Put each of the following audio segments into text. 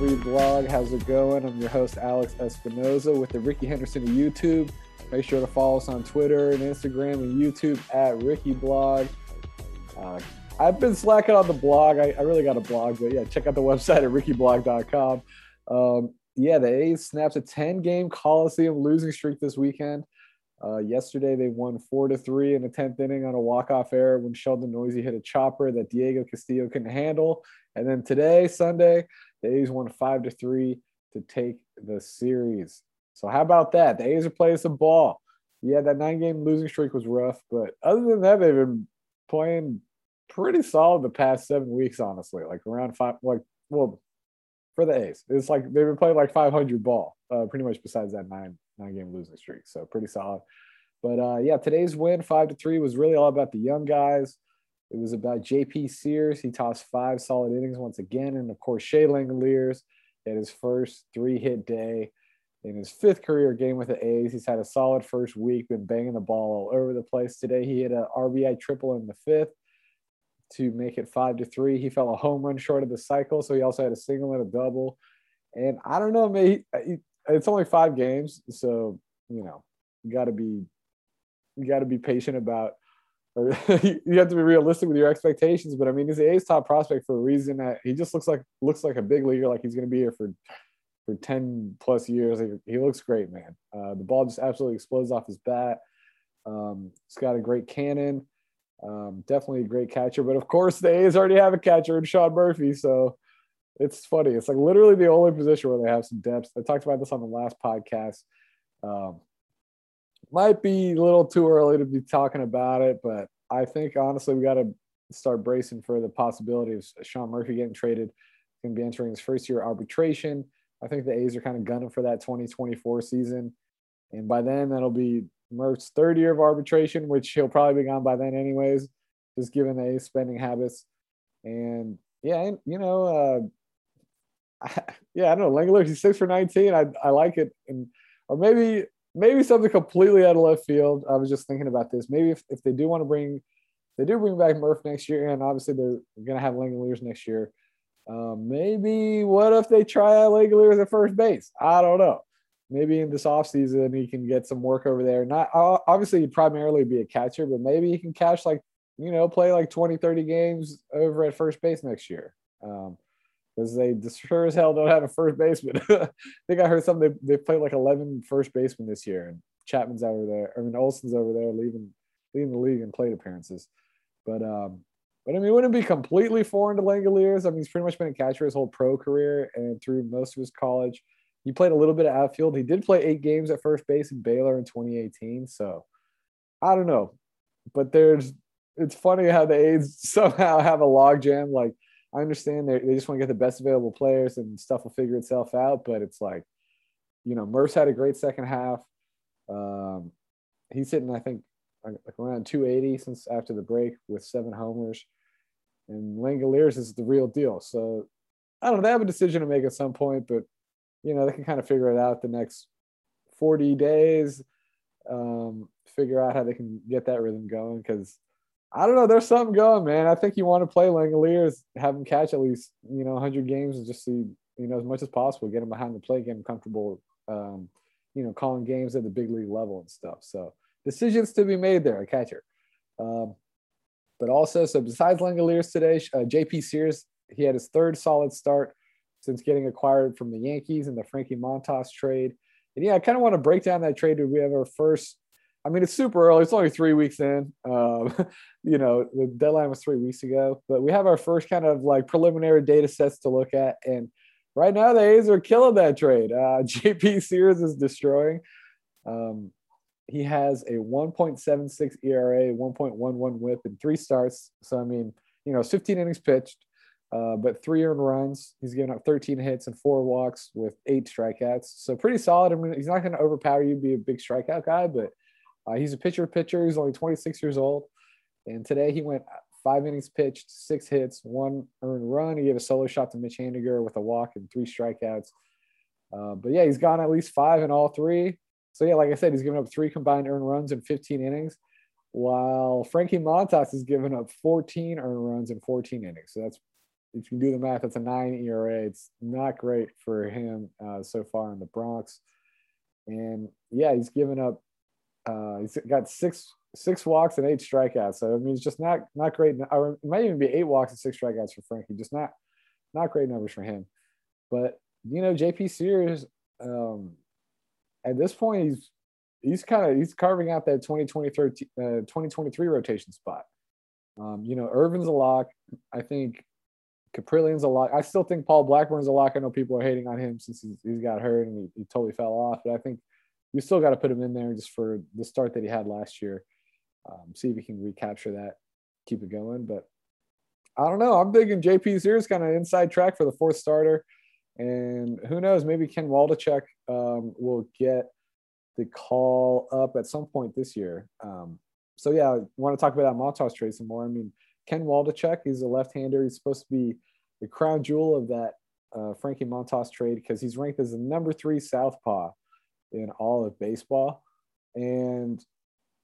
Three blog. How's it going? I'm your host, Alex Espinoza, with the Rickey Henderson of YouTube. Make sure to follow us on Twitter and Instagram and YouTube at Rickey Blog. Uh, I've been slacking on the blog. I, I, really got a blog, but yeah, check out the website at rickyblog.com. Um, yeah, the A's snapped a 10 game Coliseum losing streak this weekend. Uh, yesterday, they won four to three in the 10th inning on a walk-off error when Sheldon Neuse hit a chopper that Diego Castillo couldn't handle. And then today, Sunday, the A's won five to three to take the series. So how about that? The A's are playing some ball. Yeah, that nine-game losing streak was rough, but other than that, they've been playing pretty solid the past seven weeks. Honestly, like around five, like well, for the A's, it's like they've been playing like 500 ball, uh, pretty much besides that nine nine-game losing streak. So pretty solid. But uh, yeah, today's win five to three was really all about the young guys. It was about JP Sears. He tossed five solid innings once again. And of course, Shea Langeliers had his first three hit day in his fifth career game with the A's. He's had a solid first week, been banging the ball all over the place. Today, he hit an RBI triple in the fifth to make it five to three. He fell a home run short of the cycle. So he also had a single and a double. And I don't know, maybe it's only five games. So, you know, you got to be, you got to be patient about you have to be realistic with your expectations. But I mean, he's the A's top prospect for a reason. That he just looks like looks like a big leaguer, like he's going to be here for for ten plus years. He looks great, man. Uh, the ball just absolutely explodes off his bat. Um, he's got a great cannon. Um, definitely a great catcher. But of course, the A's already have a catcher in Sean Murphy, so it's funny. It's like literally the only position where they have some depth. I talked about this on the last podcast. Um, might be a little too early to be talking about it, but I think honestly we got to start bracing for the possibility of Sean Murphy getting traded. Going to be entering his first year arbitration. I think the A's are kind of gunning for that 2024 season, and by then that'll be Murph's third year of arbitration, which he'll probably be gone by then anyways, just given the A's spending habits. And yeah, and you know, uh, yeah, I don't know. Langeliers, he's six for 19. I I like it, and or maybe maybe something completely out of left field. I was just thinking about this. Maybe if, if they do want to bring, they do bring back Murph next year, and obviously they're going to have Langeliers next year. Um, maybe what if they try out Langeliers at first base? I don't know. Maybe in this offseason he can get some work over there. Not obviously he'd primarily be a catcher, but maybe he can catch like, you know, play like 20, 30 games over at first base next year. Um, because they sure as hell don't have a first baseman. I think I heard something. They, they played like 11 first basemen this year, and Chapman's over there. I mean, Olson's over there leaving leading the league in plate appearances. But um, but I mean, wouldn't be completely foreign to Langeliers. I mean, he's pretty much been a catcher his whole pro career and through most of his college. He played a little bit of outfield. He did play eight games at first base in Baylor in 2018. So I don't know, but there's it's funny how the A's somehow have a logjam like I understand they they just want to get the best available players and stuff will figure itself out. But it's like, you know, Murph's had a great second half. Um, he's hitting, I think, like around 280 since after the break with seven homers. And Langeliers is the real deal. So I don't know. They have a decision to make at some point, but you know they can kind of figure it out the next 40 days. Um, figure out how they can get that rhythm going because I don't know. There's something going, man. I think you want to play Langeliers, have him catch at least you know 100 games, and just see you know as much as possible, get him behind the plate, get him comfortable, um, you know, calling games at the big league level and stuff. So decisions to be made there, a catcher. Um, but also, so besides Langeliers today, uh, J.P. Sears, he had his third solid start since getting acquired from the Yankees in the Frankie Montas trade. And yeah, I kind of want to break down that trade. We have our first I mean, it's super early. It's only three weeks in. Um, you know, the deadline was three weeks ago, but we have our first kind of like preliminary data sets to look at. And right now, the A's are killing that trade. Uh, JP Sears is destroying. Um, he has a 1.76 ERA, 1.11 whip, and three starts. So, I mean, you know, 15 innings pitched, uh, but three earned runs. He's given up 13 hits and four walks with eight strikeouts. So, pretty solid. I mean, he's not going to overpower you, be a big strikeout guy, but uh, he's a pitcher pitcher. He's only 26 years old. And today he went five innings pitched, six hits, one earned run. He gave a solo shot to Mitch Haniger with a walk and three strikeouts. Uh, but yeah, he's gone at least five in all three. So yeah, like I said, he's given up three combined earned runs in 15 innings, while Frankie Montas has given up 14 earned runs in 14 innings. So that's if you do the math, that's a nine ERA. It's not great for him uh, so far in the Bronx. And yeah, he's given up. Uh, he's got six six walks and eight strikeouts. So I mean, it's just not not great. Or it might even be eight walks and six strikeouts for Frankie. Just not not great numbers for him. But you know, JP Sears, um, at this point, he's he's kind of he's carving out that 2023 uh, 2023 rotation spot. Um, you know, Irvin's a lock. I think Kaprielian's a lock. I still think Paul Blackburn's a lock. I know people are hating on him since he's, he's got hurt and he, he totally fell off, but I think you still got to put him in there just for the start that he had last year. Um, see if he can recapture that, keep it going. But I don't know. I'm thinking JP Sears kind of inside track for the fourth starter. And who knows, maybe Ken Waldichuk um, will get the call up at some point this year. Um, so yeah, I want to talk about that Montas trade some more. I mean, Ken Waldichuk, he's a left-hander. He's supposed to be the crown jewel of that uh, Frankie Montas trade because he's ranked as the number three southpaw in all of baseball. And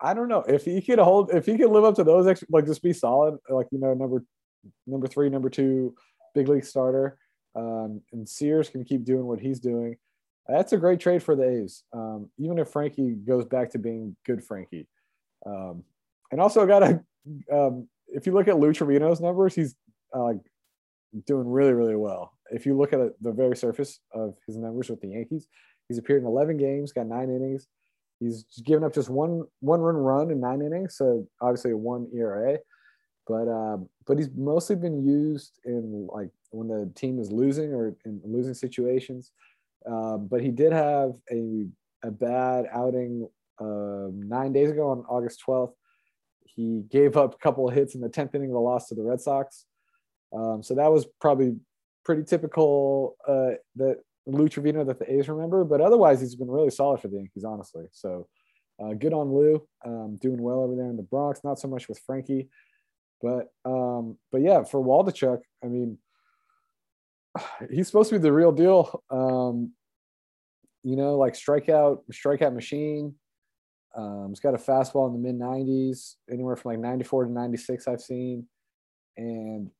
I don't know if he could hold, if he could live up to those, like just be solid, like you know, number number three, number two, big league starter. Um, and Sears can keep doing what he's doing. That's a great trade for the A's. Um, even if Frankie goes back to being good Frankie. Um, and also got to, um, if you look at Lou Trivino's numbers, he's uh, doing really, really well. If you look at the very surface of his numbers with the Yankees, he's appeared in 11 games, got nine innings. He's given up just one one run run in nine innings, so obviously a one ERA. But um, but he's mostly been used in like when the team is losing or in losing situations. Um, but he did have a, a bad outing uh, nine days ago on August 12th. He gave up a couple of hits in the 10th inning of the loss to the Red Sox. Um, so that was probably pretty typical uh, that Lou Trivino that the A's remember. But otherwise, he's been really solid for the Yankees, honestly. So uh, good on Lou, um, doing well over there in the Bronx. Not so much with Frankie, but um, but yeah, for Waldichuk, I mean, he's supposed to be the real deal. Um, you know, like strikeout, strikeout machine. Um, he's got a fastball in the mid 90s, anywhere from like 94 to 96, I've seen. And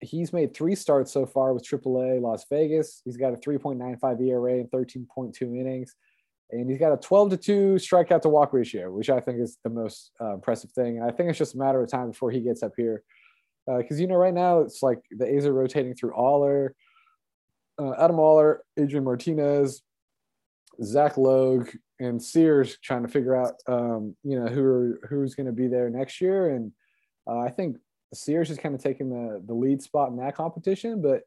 he's made three starts so far with AAA Las Vegas. He's got a 3.95 ERA and 13.2 innings. And he's got a 12 to 2 strikeout to walk ratio, which I think is the most uh, impressive thing. And I think it's just a matter of time before he gets up here. Because, uh, you know, right now it's like the A's are rotating through Oller, uh, Adam Oller, Adrian Martinez, Zach Logue, and Sears trying to figure out, um, you know, who are, who's going to be there next year. And uh, I think Sears is kind of taking the the lead spot in that competition. But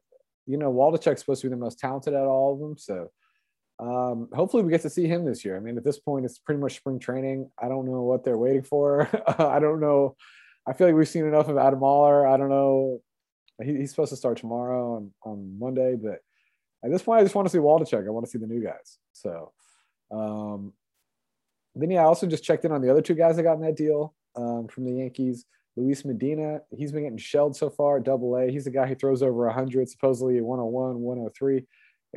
you know, Waldichuk's supposed to be the most talented at all of them. So um, hopefully we get to see him this year. I mean, at this point, it's pretty much spring training. I don't know what they're waiting for. I don't know. I feel like we've seen enough of Adam Oller. I don't know. He, he's supposed to start tomorrow on, on Monday, but at this point, I just want to see Waldichuk. I want to see the new guys. So, um, then yeah, I also just checked in on the other two guys that got in that deal um, from the Yankees. Luis Medina, he's been getting shelled so far, double A. He's the guy who throws over 100, supposedly 101, 103.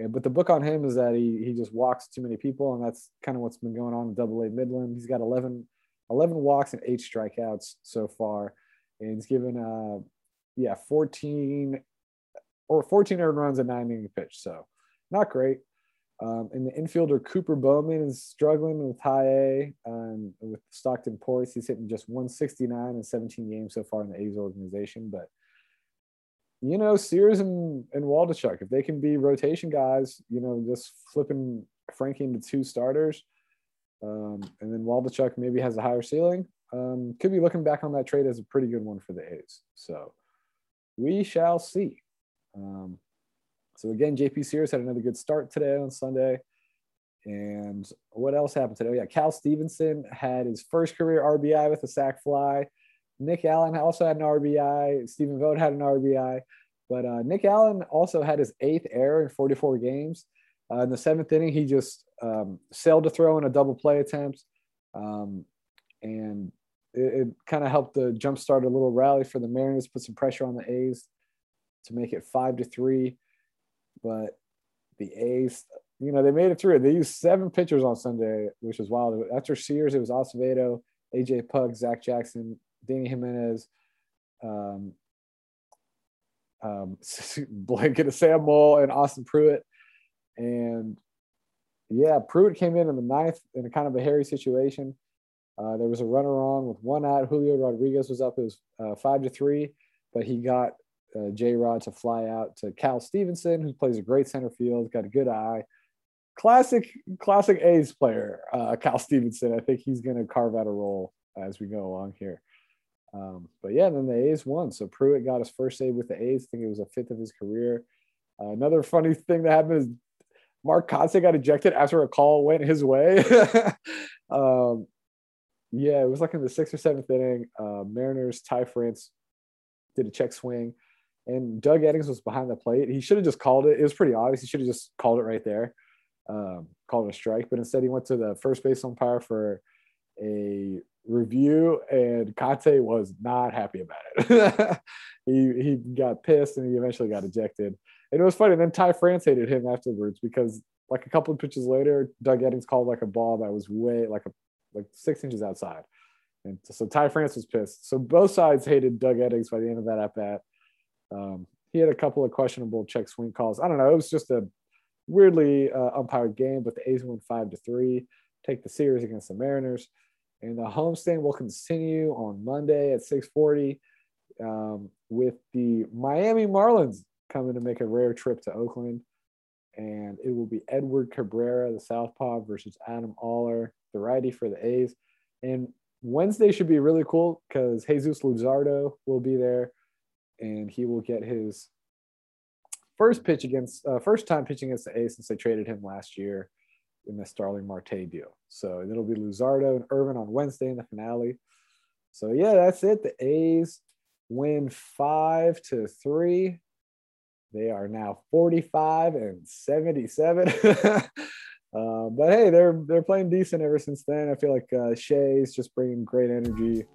But the book on him is that he, he just walks too many people, and that's kind of what's been going on in double A Midland. He's got 11, 11 walks and eight strikeouts so far. And he's given, uh, yeah, 14 or 14 earned runs and nine inning pitch. So not great. Um, and the infielder Cooper Bowman is struggling with high A um, with Stockton Ports. He's hitting just 169 in 17 games so far in the A's organization. But, you know, Sears and, and Waldichuk, if they can be rotation guys, you know, just flipping Frankie into two starters, um, and then Waldichuk maybe has a higher ceiling, um, could be looking back on that trade as a pretty good one for the A's. So we shall see. Um, so again, JP Sears had another good start today on Sunday. And what else happened today? Oh, yeah, Cal Stevenson had his first career RBI with a sac fly. Nick Allen also had an RBI. Stephen Vogt had an RBI. But uh, Nick Allen also had his eighth error in 44 games. Uh, in the seventh inning, he just um, sailed to throw in a double play attempt. Um, and it, it kind of helped to jumpstart a little rally for the Mariners, put some pressure on the A's to make it five to three but the A's, you know, they made it through. They used seven pitchers on Sunday, which was wild. After Sears, it was Acevedo, AJ Puk, Zach Jackson, Dany Jimenez, um, um, blanket of Sam Moll and Austin Pruitt. And yeah, Pruitt came in in the ninth in a kind of a hairy situation. Uh, there was a runner on with one out. Julio Rodriguez was up. It was uh, five to three, but he got uh, J Rod to fly out to Cal Stevenson, who plays a great center field, got a good eye. Classic, classic A's player, uh, Cal Stevenson. I think he's going to carve out a role as we go along here. Um, but yeah, then the A's won. So Pruitt got his first save with the A's. I think it was a fifth of his career. Uh, another funny thing that happened is Mark Kotsay got ejected after a call went his way. um, yeah, it was like in the sixth or seventh inning. Uh, Mariners, Ty France did a check swing, and Doug Eddings was behind the plate. He should have just called it. It was pretty obvious. He should have just called it right there, um, called it a strike. But instead, he went to the first base umpire for a review, and Kotsay was not happy about it. he he got pissed, and he eventually got ejected. And it was funny. And Then Ty France hated him afterwards because like a couple of pitches later, Doug Eddings called like a ball that was way like a like six inches outside. And so Ty France was pissed. So both sides hated Doug Eddings by the end of that at bat. Um, he had a couple of questionable check swing calls. I don't know. It was just a weirdly uh, umpired game, but the A's won five to three, take the series against the Mariners. And the homestand will continue on Monday at 640 um, with the Miami Marlins coming to make a rare trip to Oakland. And it will be Edward Cabrera, the Southpaw, versus Adam Oller, the righty for the A's. And Wednesday should be really cool because Jesus Luzardo will be there and he will get his first pitch against uh, first time pitching against the A's since they traded him last year in the Starling Marte deal. So it'll be Luzardo and Irvin on Wednesday in the finale. So yeah, that's it. The A's win five to three. They are now 45 and 77. uh, but hey, they're they're playing decent ever since then. I feel like uh, Shea's just bringing great energy.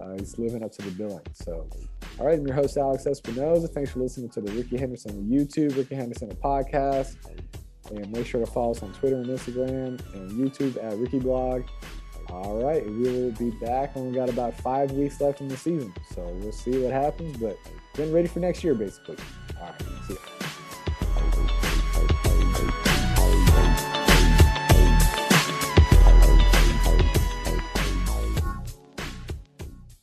Uh, he's living up to the billing. So, all right, I'm your host Alex Espinoza. Thanks for listening to the Rickey Henderson YouTube, Rickey Henderson podcast. And make sure to follow us on Twitter and Instagram and YouTube at Rickey Blog. All right, we will be back when we got about five weeks left in the season. So we'll see what happens, but getting ready for next year, basically. All right.